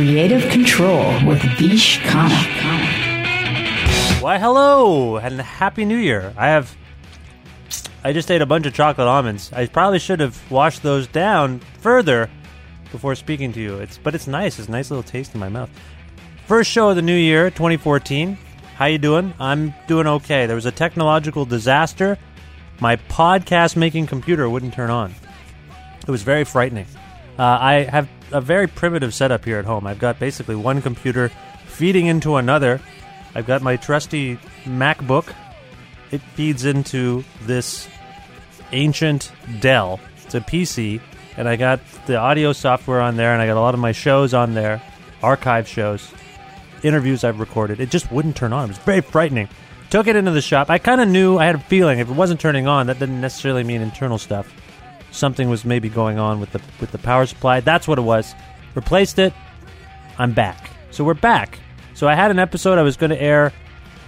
Creative Control with Vish Khanna. Why, hello and happy New Year! I have. I just ate a bunch of chocolate almonds. I probably should have washed those down further before speaking to you. It's but it's nice. It's a nice little taste in my mouth. First show of the new year, 2014. How you doing? I'm doing okay. There was a technological disaster. My podcast making computer wouldn't turn on. It was very frightening. Uh, I have a very primitive setup here at home. I've got basically one computer feeding into another. I've got my trusty MacBook. It feeds into this ancient Dell. It's a PC, and I got the audio software on there, and I got a lot of my shows on there, archive shows, interviews I've recorded. It just wouldn't turn on. It was very frightening. Took it into the shop. I kind of knew, I had a feeling if it wasn't turning on, that didn't necessarily mean internal stuff something was maybe going on with the with the power supply. That's what it was. Replaced it. I'm back. So we're back. So I had an episode I was going to air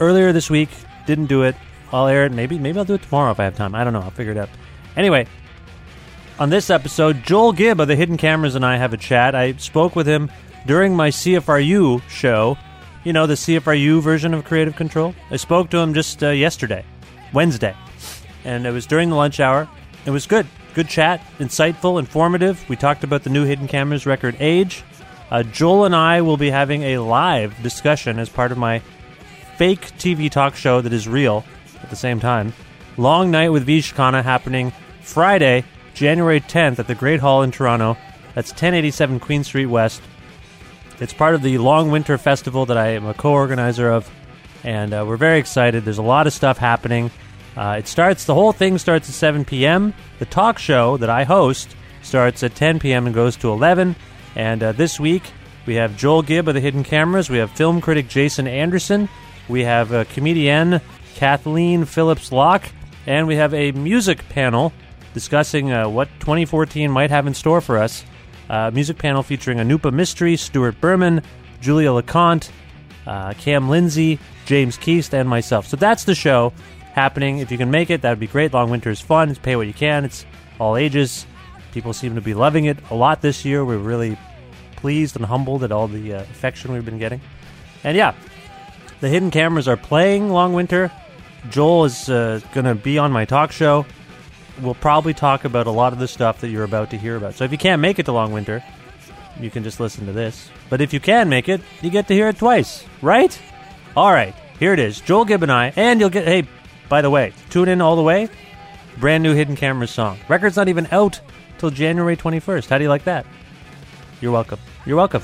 earlier this week. Didn't do it. I'll air it. Maybe maybe I'll do it tomorrow if I have time. I don't know. I'll figure it out. Anyway, on this episode, Joel Gibb of the Hidden Cameras and I have a chat. I spoke with him during my CFRU show. You know the CFRU version of Creative Control. I spoke to him just uh, yesterday, Wednesday, and it was during the lunch hour. It was good. Good chat, insightful, informative. We talked about the new Hidden Cameras record Age. Uh, Joel and I will be having a live discussion as part of my fake TV talk show that is real at the same time. Long Night with Vish Khanna happening Friday, January 10th at the Great Hall in Toronto. That's 1087 Queen Street West. It's part of the Long Winter Festival that I am a co organizer of, and uh, we're very excited. There's a lot of stuff happening. Uh, it starts, the whole thing starts at 7 p.m. The talk show that I host starts at 10 p.m. and goes to 11. And uh, this week, we have Joel Gibb of the Hidden Cameras. We have film critic Jason Anderson. We have uh, comedian Kathleen Phillips Locke. And we have a music panel discussing uh, what 2014 might have in store for us. Uh, music panel featuring Anupa Mistry, Stuart Berman, Julia LeConte, uh, Cam Lindsay, James Keast, and myself. So that's the show happening. If you can make it, that would be great. Long Winter is fun. It's pay what you can. It's all ages. People seem to be loving it a lot this year. We're really pleased and humbled at all the uh, affection we've been getting. And yeah, the hidden cameras are playing Long Winter. Joel is uh, going to be on my talk show. We'll probably talk about a lot of the stuff that you're about to hear about. So if you can't make it to Long Winter, you can just listen to this. But if you can make it, you get to hear it twice, right? All right, here it is. Joel Gibb and I, and you'll get, hey, by the way, tune in all the way. Brand new Hidden Cameras song. Record's not even out till January 21st. How do you like that? You're welcome. You're welcome.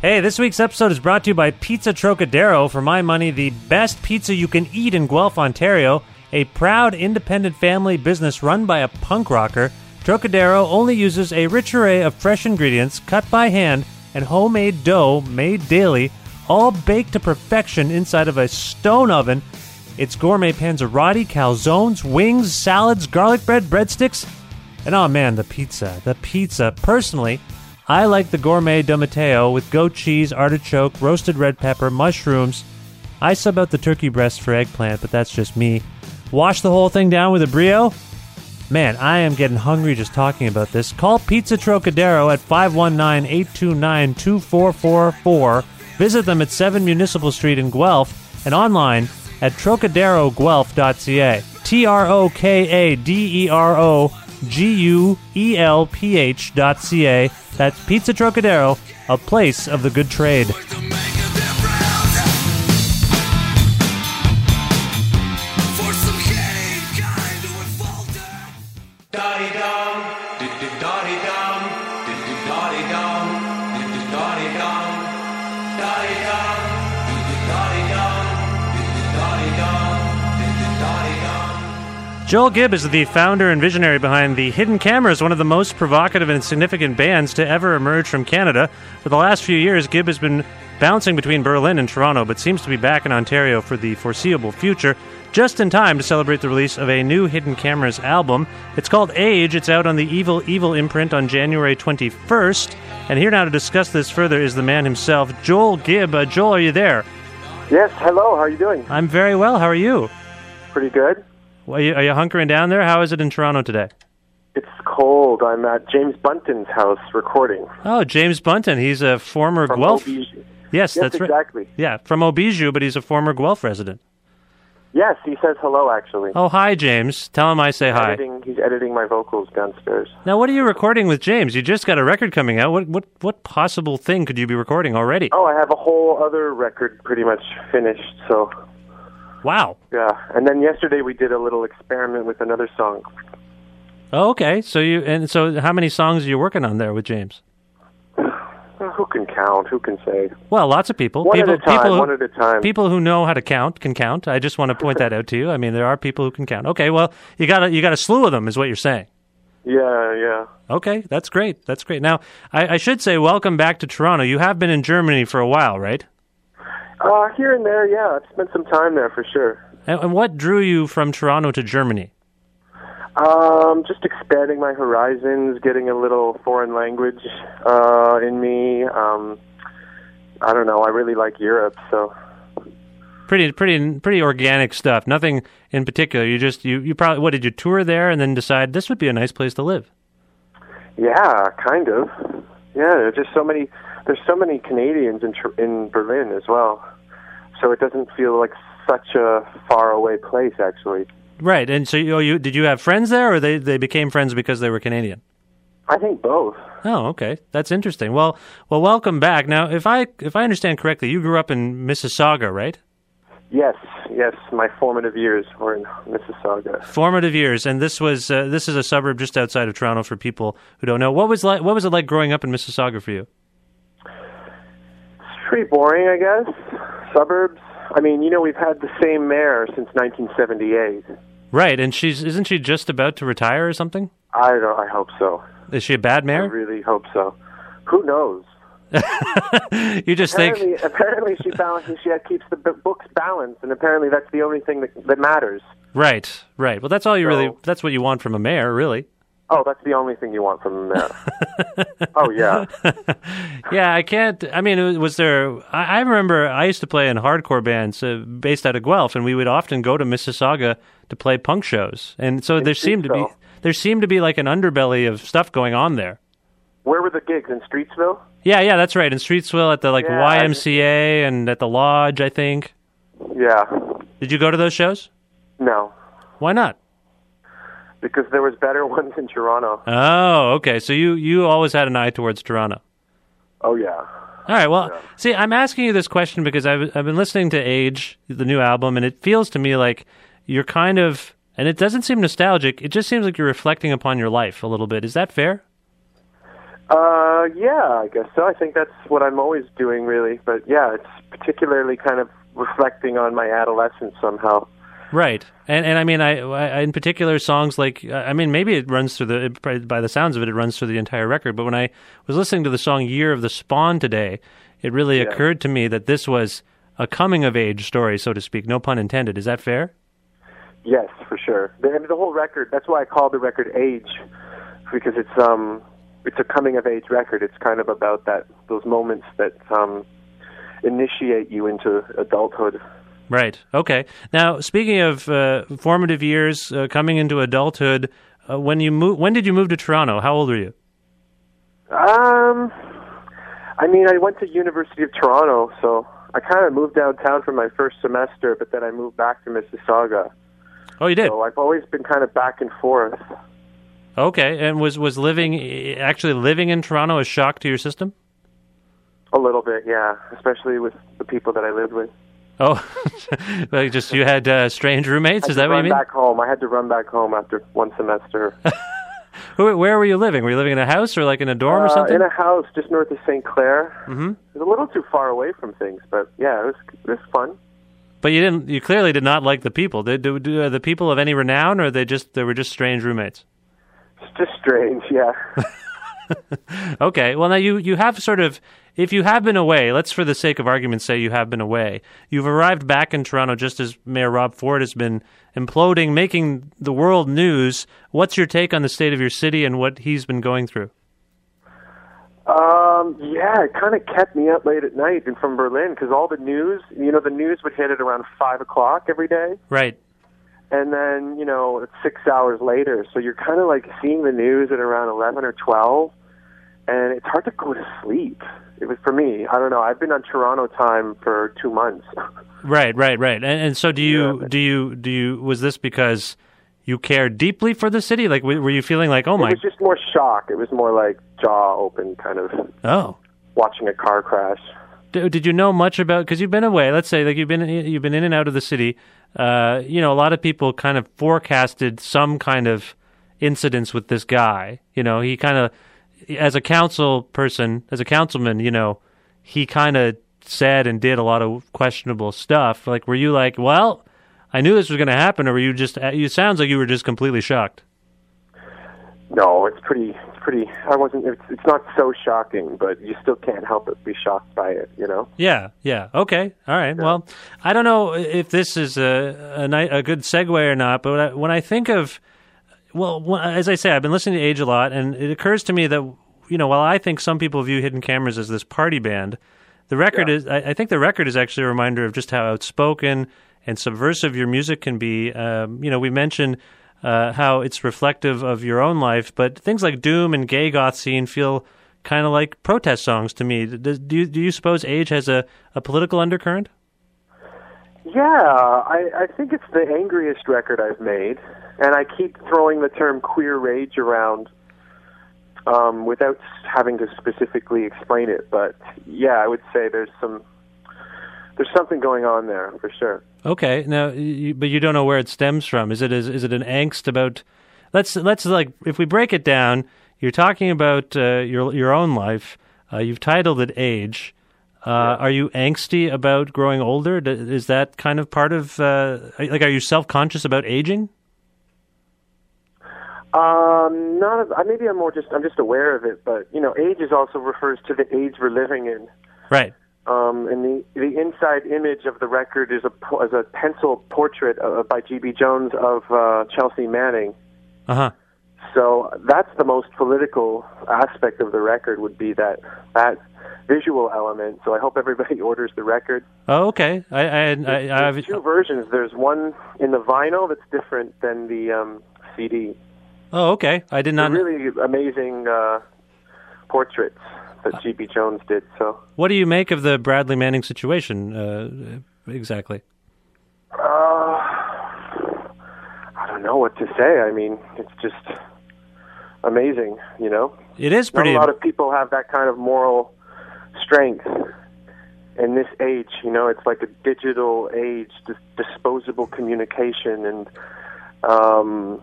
Hey, this week's episode is brought to you by Pizza Trocadero. For my money, the best pizza you can eat in Guelph, Ontario. A proud independent family business run by a punk rocker, Trocadero only uses a rich array of fresh ingredients cut by hand and homemade dough made daily, all baked to perfection inside of a stone oven. Its gourmet panzerotti, calzones, wings, salads, garlic bread, breadsticks, and oh man, the pizza. The pizza. Personally, I like the gourmet Domateo with goat cheese, artichoke, roasted red pepper, mushrooms, I sub out the turkey breast for eggplant, but that's just me. Wash the whole thing down with a brio. Man, I am getting hungry just talking about this. Call Pizza Trocadero at 519 829 2444. Visit them at 7 Municipal Street in Guelph and online at trocaderoguelph.ca. T R O K A D E R O G U E L P H dot C A. That's Pizza Trocadero, a place of the good trade. Joel Gibb is the founder and visionary behind the Hidden Cameras, one of the most provocative and significant bands to ever emerge from Canada. For the last few years, Gibb has been bouncing between Berlin and Toronto, but seems to be back in Ontario for the foreseeable future, just in time to celebrate the release of a new Hidden Cameras album. It's called Age. It's out on the Evil Evil imprint on January 21st. And here now to discuss this further is the man himself, Joel Gibb. Uh, Joel, are you there? Yes, hello. How are you doing? I'm very well. How are you? Pretty good. Well, are, you, are you hunkering down there? How is it in Toronto today? It's cold. I'm at James Bunton's house recording. Oh, James Bunton. He's a former From Guelph. Ohbijou. Yes, Yes, that's right. exactly. Yeah, from Ohbijou, but he's a former Guelph resident. Yes, he says hello. Actually, Oh, hi, James. Tell him I say hi. editing, he's editing my vocals downstairs. Now, what are you recording with James? You just got a record coming out. What what what possible thing could you be recording already? Oh, I have a whole other record pretty much finished. So Wow. yeah, and then yesterday we did a little experiment with another song. Oh, okay. So you and so how many songs are you working on there with James? Who can count? Who can say? Well, lots of people. One people, at a time. people who, one at a time. People who know how to count can count. I just want to point that out to you. I mean, there are people who can count. Okay, well, you got a, you got a slew of them, is what you're saying. Yeah, yeah. Okay, that's great. That's great. Now, I, I should say, welcome back to Toronto. You have been in Germany for a while, right? Uh, here and there, yeah. I've spent some time there for sure. And, and what drew you from Toronto to Germany? Um, just expanding my horizons, getting a little foreign language uh, in me. Um, I don't know. I really like Europe, so Pretty, pretty, pretty organic stuff. Nothing in particular. You just you you probably what did you tour there and then decide this would be a nice place to live? yeah, kind of. Yeah, there's just so many. There's so many Canadians in in Berlin as well, so it doesn't feel like such a far away place. Actually, Right. And so you, oh, you did you have friends there, or they they became friends because they were Canadian? I think both. Oh, okay. That's interesting. Well, well, welcome back. Now, if I if I understand correctly, you grew up in Mississauga, right? Yes, yes. My formative years were in Mississauga. Formative years, and this was uh, this is a suburb just outside of Toronto for people who don't know. What was like? What was it like growing up in Mississauga for you? Pretty boring, I guess. Suburbs. I mean, you know, we've had the same mayor since 1978. Right, and she's isn't she just about to retire or something? I don't. I hope so. Is she a bad mayor? I really hope so. Who knows? you just think Apparently, apparently she balances. She keeps the books balanced, and apparently that's the only thing that that matters. right, right. Well, that's all you really that's what you want from a mayor, really. Oh, that's the only thing you want from mayor. oh yeah. Yeah, I can't. I mean, was there? I, I remember I used to play in hardcore bands uh, based out of Guelph, and we would often go to Mississauga to play punk shows, and so there seemed to be there seemed to be like an underbelly of stuff going on there. Where were the gigs in Streetsville? Yeah, yeah, that's right. In Streetsville at the like Yeah, YMCA and at the lodge, I think. Yeah. Did you go to those shows? No, Why not? Because there was better ones in Toronto. Oh, okay. So you you always had an eye towards Toronto. Oh yeah. All right. Well, see, I'm asking you this question because I've I've been listening to Age, the new album, and it feels to me like you're kind of, and it doesn't seem nostalgic. It just seems like you're reflecting upon your life a little bit. Is that fair? Uh, yeah, I guess so. I think that's what I'm always doing, really. But yeah, it's particularly kind of reflecting on my adolescence somehow. Right. And and I mean, I, I in particular songs like I mean, maybe it runs through the it, by the sounds of it, it runs through the entire record. But when I was listening to the song "Year of the Spawn" today, it really Yeah. occurred to me that this was a coming of age story, so to speak. No pun intended. Is that fair? Yes, for sure. The, I mean, the whole record. That's why I call the record "Age," because it's um, it's a coming of age record. It's kind of about that those moments that um, initiate you into adulthood. Right. Okay. Now, speaking of uh, formative years, uh, coming into adulthood, uh, when you move, when did you move to Toronto? How old were you? Um, I mean, I went to University of Toronto, so I kind of moved downtown for my first semester, but then I moved back to Mississauga. Oh, you did. So I've always been kind of back and forth. Okay, and was was living actually living in Toronto a shock to your system? A little bit, yeah, especially with the people that I lived with. Oh, like just you had uh, strange roommates? Is that what you mean? back home. I had to run back home after one semester. Where, where were you living? Were you living in a house or like in a dorm or Uh, something? in a house just north of St. Clair. Mhm. It was a little too far away from things, but yeah, it was it was fun. But you didn't. You clearly did not like the people. Did do, do, are the people of any renown, or they just they were just strange roommates? It's just strange, yeah. Okay. Well, now you you have sort of if you have been away. Let's, for the sake of argument, say you have been away. You've arrived back in Toronto just as Mayor Rob Ford has been imploding, making the world news. What's your take on the state of your city and what he's been going through? Um, yeah, it kind of kept me up late at night and from Berlin because all the news, you know, the news would hit at around five o'clock every day, Right. and then you know it's six hours later, so you're kind of like seeing the news at around eleven or twelve, and it's hard to go to sleep. It was for me. I don't know. I've been on Toronto time for two months. Right. Right. Right. And, and so, do you Yeah. do you do you was this because you care deeply for the city? Like, were you feeling like, oh my? It was just more shock. It was more like jaw open, kind of oh. watching a car crash. D- did you know much about because you've been away let's say like you've been you've been in and out of the city uh, you know a lot of people kind of forecasted some kind of incidents with this guy you know he kind of as a council person as a councilman you know he kind of said and did a lot of questionable stuff like were you like well i knew this was going to happen or were you just it sounds like you were just completely shocked No, it's pretty. It's pretty. I wasn't. It's, it's not so shocking, but you still can't help but be shocked by it. You know. Yeah, yeah. Okay, all right. Well, I don't know if this is a a, ni- a good segue or not, but when I, when I think of, well, as I say, I've been listening to Age a lot, and it occurs to me that you know, while I think some people view Hidden Cameras as this party band, the record is. I, I think the record is actually a reminder of just how outspoken and subversive your music can be. Um, you know, we mentioned. Uh, how it's reflective of your own life, but things like Doom and Gay Goth scene feel kind of like protest songs to me. Does, do you, do you suppose Age has a, a political undercurrent? Yeah, I, I think it's the angriest record I've made, and I keep throwing the term queer rage around um, without having to specifically explain it. But yeah, I would say there's some there's something going on there for sure. Okay, now, you, but you don't know where it stems from. Is it is, is it an angst about? Let's let's like if we break it down. You're talking about uh, your your own life. Uh, you've titled it "Age." Uh, Are you angsty about growing older? Is that kind of part of uh, like? Are you self conscious about aging? Um, not I maybe I'm more just I'm just aware of it, but you know, age is also refers to the age we're living in. Right. Um, and the the inside image of the record is a is a pencil portrait uh, by G.B. Jones of uh, Chelsea Manning. Uh huh. So that's the most political aspect of the record would be that that visual element. So I hope everybody orders the record. Oh, okay. I I, I, I There's have, two versions. There's one in the vinyl that's different than the um, CD. oh, okay. I did They're not. really amazing uh, portraits that G.B. Jones did. So What do you make of the Bradley Manning situation uh, exactly? uh, I don't know what to say. I mean, it's just amazing. You know, It is not pretty. a lot of people have that kind of moral strength in this age. You know, it's like a digital age, dis- disposable communication, and um,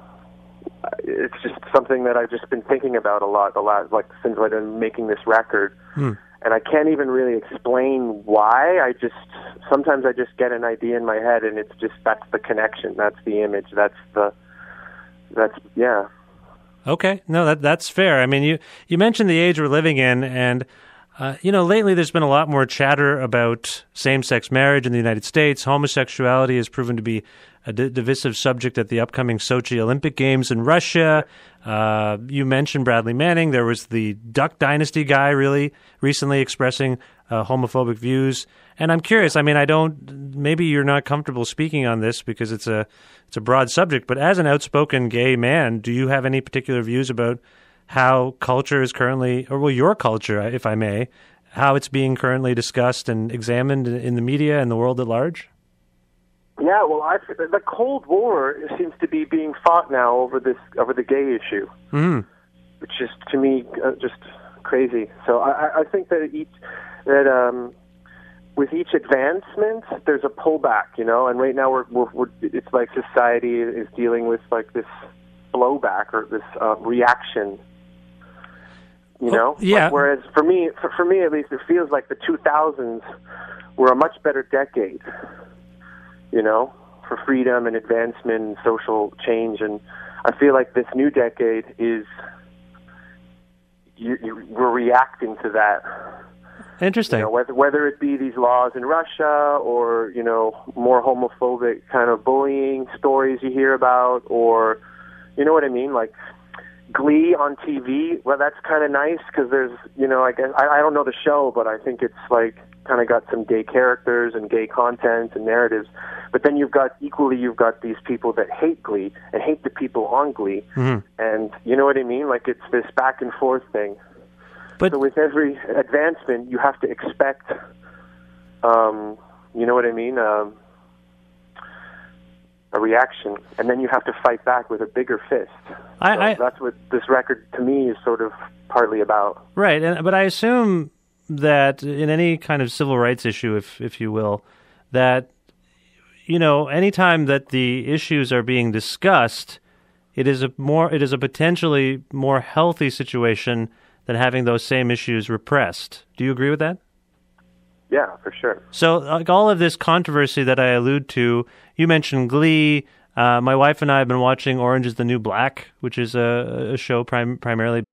it's just something that I've just been thinking about a lot, a lot, like since I've been making this record. Hmm. And I can't even really explain why. I just sometimes I just get an idea in my head, and it's just that's the connection, that's the image, that's the that's yeah. Okay, no, that that's fair. I mean, you you mentioned the age we're living in, and Uh, you know, lately there's been a lot more chatter about same sex marriage in the United States. Homosexuality has proven to be a d- divisive subject at the upcoming Sochi Olympic Games in Russia. Uh, you mentioned Bradley Manning. There was the Duck Dynasty guy really recently expressing uh, homophobic views. And I'm curious. I mean, I don't. Maybe you're not comfortable speaking on this because it's a it's a broad subject. But as an outspoken gay man, do you have any particular views about how culture is currently, or well, your culture, if I may, how it's being currently discussed and examined in the media and the world at large? Yeah, well, I, the Cold War seems to be being fought now over this over the gay issue, mm. which is to me uh, just crazy. So I, I think that each that um, with each advancement, there's a pullback, you know. And right now, we're, we're, we're it's like society is dealing with like this blowback or this uh, reaction you know? Oh, yeah. Like, whereas for me for, for me at least it feels like the 2000s were a much better decade you know for freedom and advancement and social change. And i feel like this new decade is you, you, we're reacting to that. Interesting. You know, whether whether it be these laws in Russia or you know more homophobic kind of bullying stories you hear about, or you know what I mean, like Glee on TV. Well, that's kind of nice because there's you know I guess I, I don't know the show, but I think it's like kind of got some gay characters and gay content and narratives. But then you've got equally you've got these people that hate Glee and hate the people on Glee, Mhm. and you know what I mean. Like it's this back and forth thing. But so with every advancement, you have to expect, um, you know what I mean, um, a reaction, and then you have to fight back with a bigger fist. I- So I- that's what this record to me is sort of partly about. Right, and, but I assume that in any kind of civil rights issue, if if you will, that you know, anytime that the issues are being discussed, it is a more it is a potentially more healthy situation than having those same issues repressed. Do you agree with that? Yeah, for sure. So, like all of this controversy that I allude to, you mentioned Glee. Uh, my wife and I have been watching Orange is the New Black, which is a, a show prim- primarily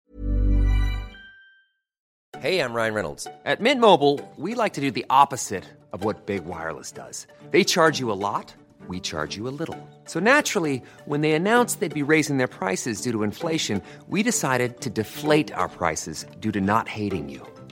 Hey, I'm Ryan Reynolds. At Mint Mobile, we like to do the opposite of what Big Wireless does. They charge you a lot, we charge you a little. So naturally, when they announced they'd be raising their prices due to inflation, we decided to deflate our prices due to not hating you.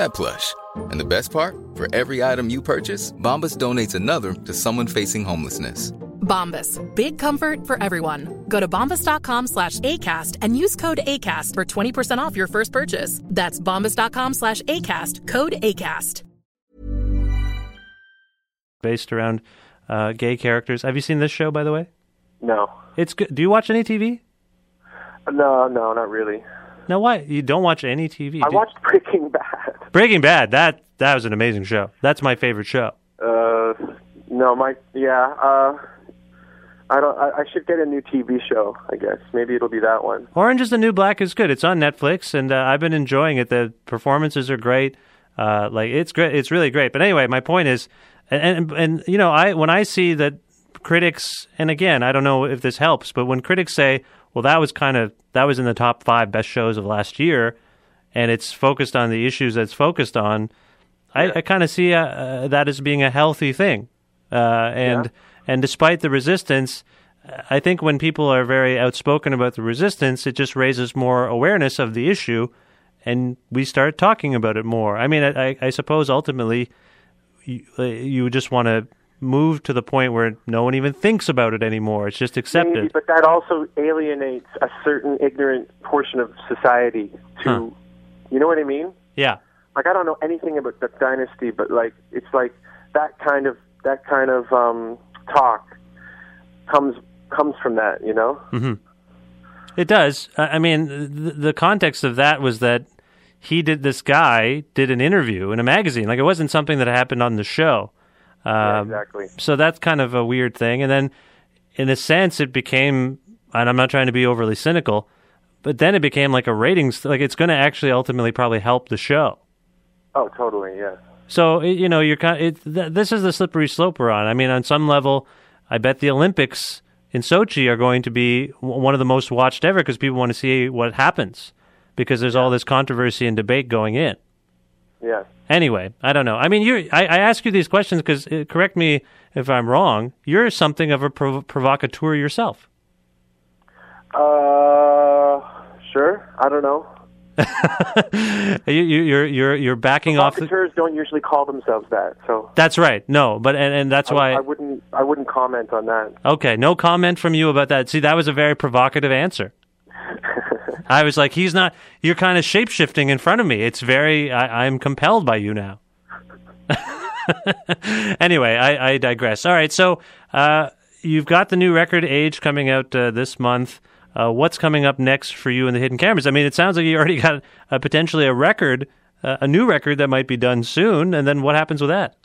that plush. And the best part? For every item you purchase, Bombas donates another to someone facing homelessness. Bombas. Big comfort for everyone. Go to bombas.com slash ACAST and use code ACAST for 20% off your first purchase. That's bombas.com slash ACAST. Code ACAST. based around uh, gay characters. Have you seen this show, by the way? No, It's good. Do you watch any TV? no, no, not really. No, why you don't watch any TV? I Do- watched Breaking Bad. Breaking Bad. That that was an amazing show. That's my favorite show. Uh, no, my yeah. Uh, I don't. I, I should get a new TV show. I guess maybe it'll be that one. Orange is the New Black is good. It's on Netflix, and uh, I've been enjoying it. The performances are great. Uh, like it's great. It's really great. But anyway, my point is, and, and and you know, I when I see that critics, and again, I don't know if this helps, but when critics say, "Well, that was kind of that was in the top five best shows of last year," and it's focused on the issues that's focused on, I, I kind of see uh, uh, that as being a healthy thing. Uh, and and despite the resistance, I think when people are very outspoken about the resistance, it just raises more awareness of the issue, and we start talking about it more. I mean, I, I suppose ultimately, you, uh, you just want to move to the point where no one even thinks about it anymore. It's just Maybe, accepted. but that also alienates a certain ignorant portion of society. To Huh. You know what I mean? Yeah. Like I don't know anything about the dynasty, but like it's like that kind of that kind of um, talk comes comes from that. You know? hmm It does. I mean, the, the context of that was that he did this guy did an interview in a magazine. Like it wasn't something that happened on the show. Yeah, Um, exactly. So that's kind of a weird thing. And then, in a sense, it became, and I'm not trying to be overly cynical, but then it became like a ratings, like it's going to actually ultimately probably help the show. Oh, totally. Yes. So you know, you're kind. It, th- this is the slippery slope we're on. I mean, on some level, I bet the Olympics in Sochi are going to be w- one of the most watched ever because people want to see what happens because there's all this controversy and debate going in. Yeah. Anyway, I don't know. I mean, you. I, I ask you these questions because, uh, correct me if I'm wrong. You're something of a prov- provocateur yourself. Uh, sure. I don't know. You, you, you're you're you're backing off. The, Provocateurs don't usually call themselves that, so that's right. No, but and, and that's I, why. I wouldn't. I wouldn't comment on that. Okay, no comment from you about that. See, that was a very provocative answer. I was like, he's not. You're kind of shape shifting in front of me. It's very. I, I'm compelled by you now. anyway, I, I digress. All right, so uh, you've got the new record Age coming out uh, this month. Uh, what's coming up next for you in the Hidden Cameras? I mean, it sounds like you already got uh, potentially a record, uh, a new record that might be done soon. And then what happens with that?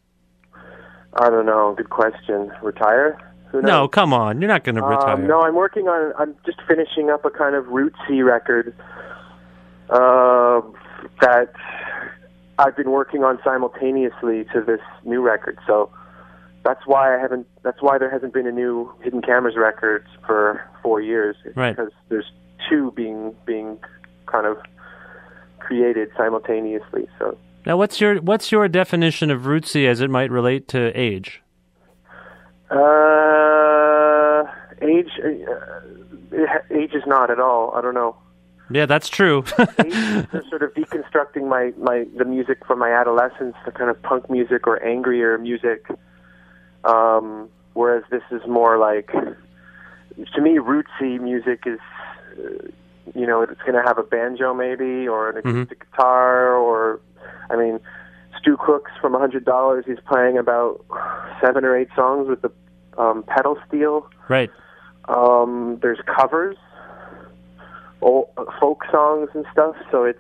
I don't know. Good question. Retire? Who knows? No, come on, you're not going to retire. Um, no, I'm working on. I'm just finishing up a kind of rootsy record uh, that I've been working on simultaneously to this new record. So that's why I haven't. That's why there hasn't been a new Hidden Cameras record for four years. Right. Because there's two being being kind of created simultaneously. So Now, what's your what's your definition of rootsy as it might relate to age? uh, age. Uh, age is not at all. I don't know. Yeah, that's true. Sort of deconstructing my, my the music from my adolescence, the kind of punk music or angrier music. Um, whereas this is more like, to me, rootsy music is, uh, you know, it's going to have a banjo maybe or an acoustic guitar or, I mean, Stu Crooks from a hundred dollars. He's playing about seven or eight songs with the um, pedal steel. right. Um, there's covers, old, uh, folk songs and stuff. So it's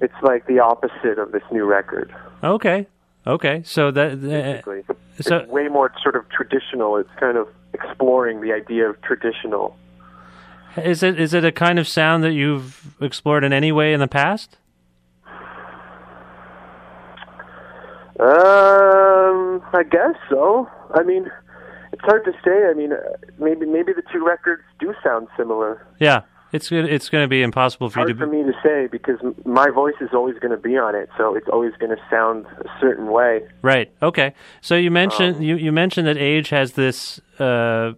it's like the opposite of this new record. Okay. Okay. So that uh, Basically, so it's way more sort of traditional. It's kind of exploring the idea of traditional. is it is it a kind of sound that you've explored in any way in the past? Um, I guess so. I mean, it's hard to say. I mean, uh, maybe maybe the two records do sound similar. Yeah. It's it's going to be impossible for you Hard to. for me to say because my voice is always going to be on it, so it's always going to sound a certain way. Right. Okay. So you mentioned Um, you, you mentioned that age has this. Uh,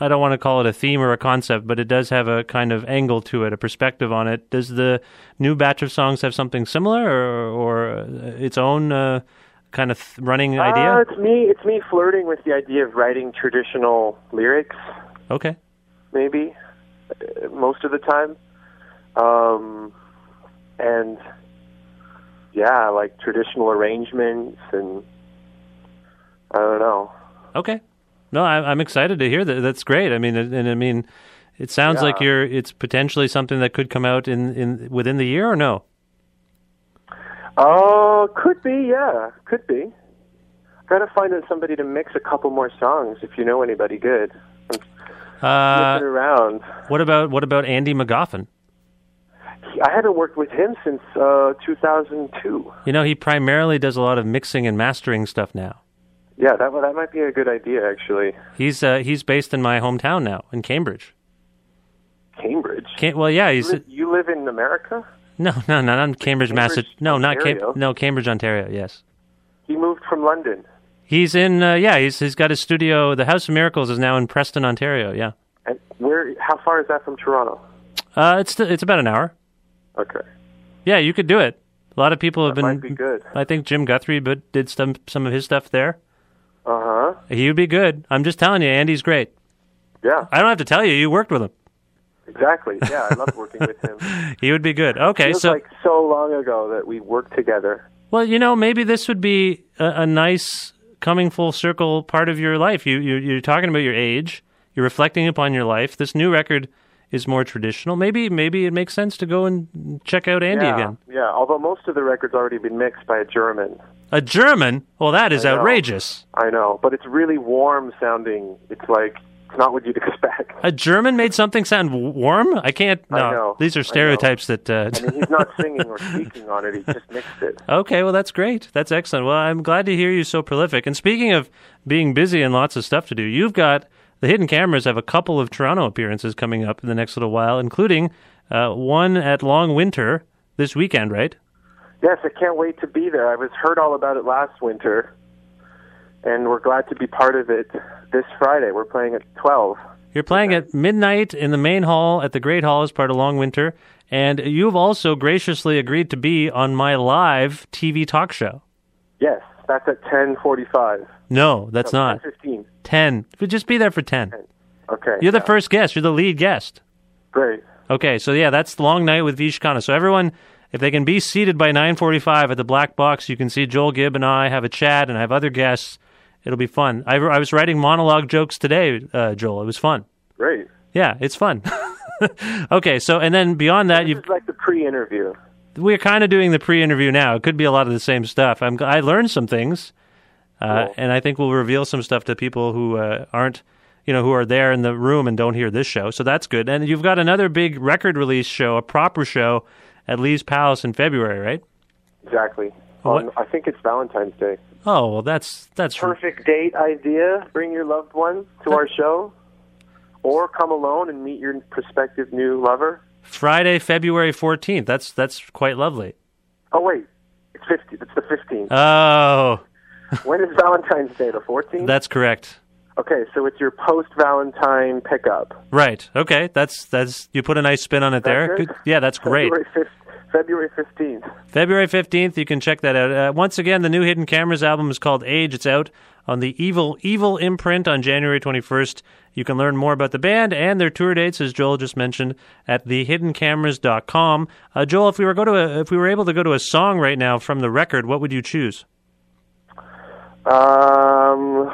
I don't want to call it a theme or a concept, but it does have a kind of angle to it, a perspective on it. Does the new batch of songs have something similar, or, or uh, its own uh, kind of th- running Uh, idea? it's me. It's me flirting with the idea of writing traditional lyrics. Okay. maybe uh, most of the time um and yeah like traditional arrangements and i don't know Okay. No, I, I'm excited to hear that. That's great. I mean, and, and I mean, it sounds like you're. It's potentially something that could come out in, in within the year, or no? oh could be yeah could be gotta find somebody to mix a couple more songs if you know anybody good Uh, around what about what about Andy Magoffin? i haven't worked with him since uh 2002 You know, he primarily does a lot of mixing and mastering stuff now. yeah that that might be a good idea actually He's uh, he's based in my hometown now in Cambridge. cambridge Can well, yeah, you live, you live in america no, no, no, not Cambridge, Massachusetts. No, not Cam- no Cambridge, Ontario. Yes, he moved from london he's in. Uh, yeah, he's he's got his studio. The House of Miracles is now in Preston, Ontario. Yeah, And where? How far is that from Toronto? uh, it's it's about an hour. Okay, Yeah, you could do it. A lot of people have that been. might be good. I think Jim Guthrie, but did some some of his stuff there. Uh huh. He would be good. I'm just telling you, Andy's great. Yeah, I don't have to tell you. You worked with him. exactly. Yeah, I love working with him. He would be good. Okay, so like so long ago that we worked together. Well, you know, maybe this would be a, a nice coming full circle part of your life. You, you you're talking about your age. You're reflecting upon your life. This new record is more traditional. Maybe maybe it makes sense to go and check out Andy yeah, again. Yeah, although most of the record's already been mixed by a German. A German? Well, that is I outrageous. I know, but it's really warm sounding. It's like it's not what you'd expect. A German made something sound warm? I can't. I No, know, these I are stereotypes that. Uh, I mean, he's not singing or speaking on it. He just mixed it. Okay, well, that's great. That's excellent. Well, I'm glad to hear you so prolific. And speaking of being busy and lots of stuff to do, you've got the Hidden Cameras have a couple of Toronto appearances coming up in the next little while, including uh, one at Long Winter this weekend, right? Yes, I can't wait to be there. I was heard all about it last winter, and we're glad to be part of it this Friday. We're playing at twelve. You're playing at midnight in the main hall at the Great Hall as part of Long Winter, and you've also graciously agreed to be on my live TV talk show. Yes, that's at ten forty-five. No, that's not. Fifteen. 10. But Just be there for 10. Okay. You're the first guest. You're the lead guest. Great. Okay, so yeah, that's long night with Vish Khanna. So everyone, if they can be seated by 9:45 at the Black Box, you can see Joel Gibb and I have a chat and I have other guests. It'll be fun. I, I was writing monologue jokes today, uh, Joel. It was fun. Great. Yeah, it's fun. okay, so and then beyond that, you've is like the pre-interview. we're kind of doing the pre-interview now. It could be a lot of the same stuff. I'm I learned some things, uh, and I think we'll reveal some stuff to people who uh, aren't, you know, who are there in the room and don't hear this show. So that's good. And you've got another big record release show, a proper show, at Lee's Palace in February, right? Exactly. On, um, I think it's Valentine's Day. Oh well, that's that's Perfect date idea. Bring your loved one to our show, or come alone and meet your prospective new lover. Friday, February 14th. That's that's quite lovely. Oh wait, it's fifty. It's the fifteenth. Oh, when is Valentine's Day? The fourteenth. that's correct. Okay, so it's your post-Valentine pickup. Right. Okay. That's that's you put a nice spin on it there. good? Yeah, that's great. February. February fifteenth. February 15th, you can check that out. Uh, once again, the new Hidden Cameras album is called Age. It's out on the Evil Evil imprint on January 21st. You can learn more about the band and their tour dates, as Joel just mentioned, at thehiddencameras.com. Uh, Joel, if we were go to a, if we were able to go to a song right now from the record, what would you choose? Um,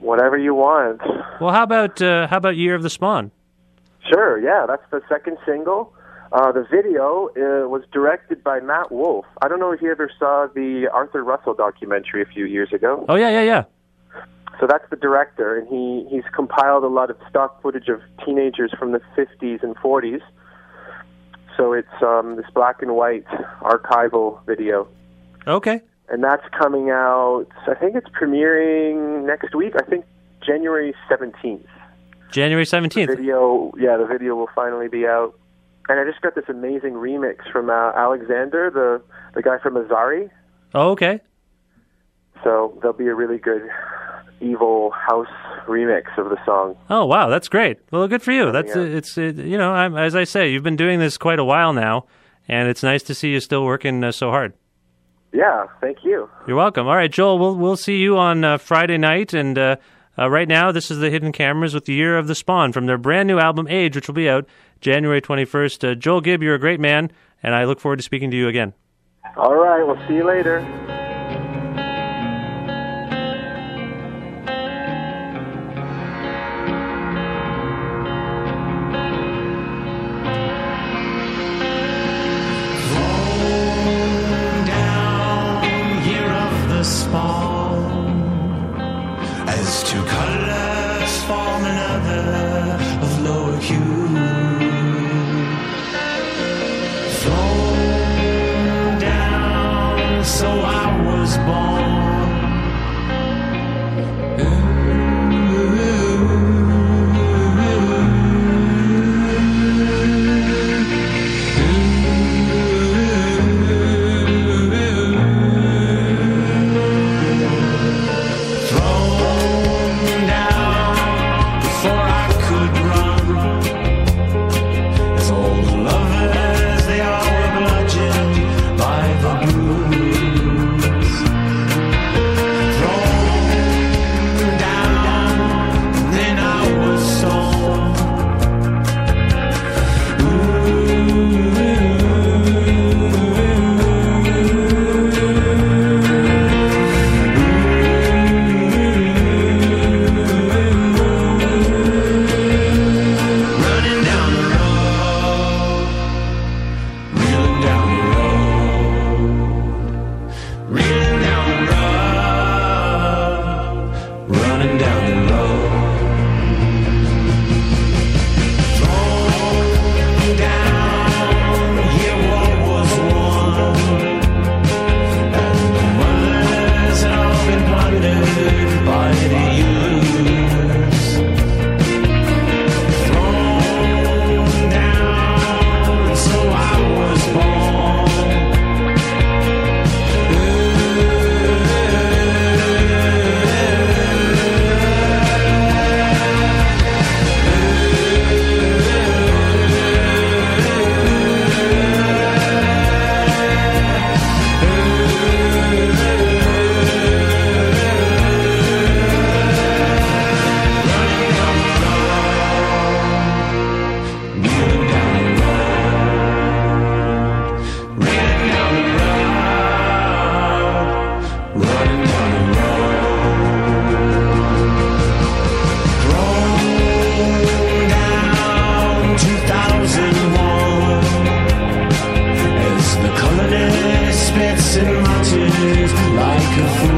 whatever you want. Well, how about uh, how about Year of the Spawn? Sure, yeah, that's the second single. Uh, the video uh, was directed by Matt Wolf. I don't know if you ever saw the Arthur Russell documentary a few years ago. Oh yeah, yeah, yeah. So that's the director, and he he's compiled a lot of stock footage of teenagers from the 50s and 40s. So it's um, this black and white archival video, Okay. and that's coming out. I think it's premiering next week. I think January 17th. January 17th. video yeah the video will finally be out and i just got this amazing remix from uh, alexander the the guy from azari Oh, okay. so there'll be a really good evil house remix of the song Oh wow, that's great. Well, good for you. That's yeah. uh, it's uh, you know, I'm, as I say, you've been doing this quite a while now, and it's nice to see you still working uh, so hard. yeah thank you You're welcome. All right, Joel, we'll we'll see you on uh, Friday night, and uh, uh, right now this is the Hidden Cameras with the Year of the Spawn from their brand new album Age, which will be out January 21st. Uh, Joel Gibb, you're a great man, and I look forward to speaking to you again. all right we'll see you later mountain like a fool.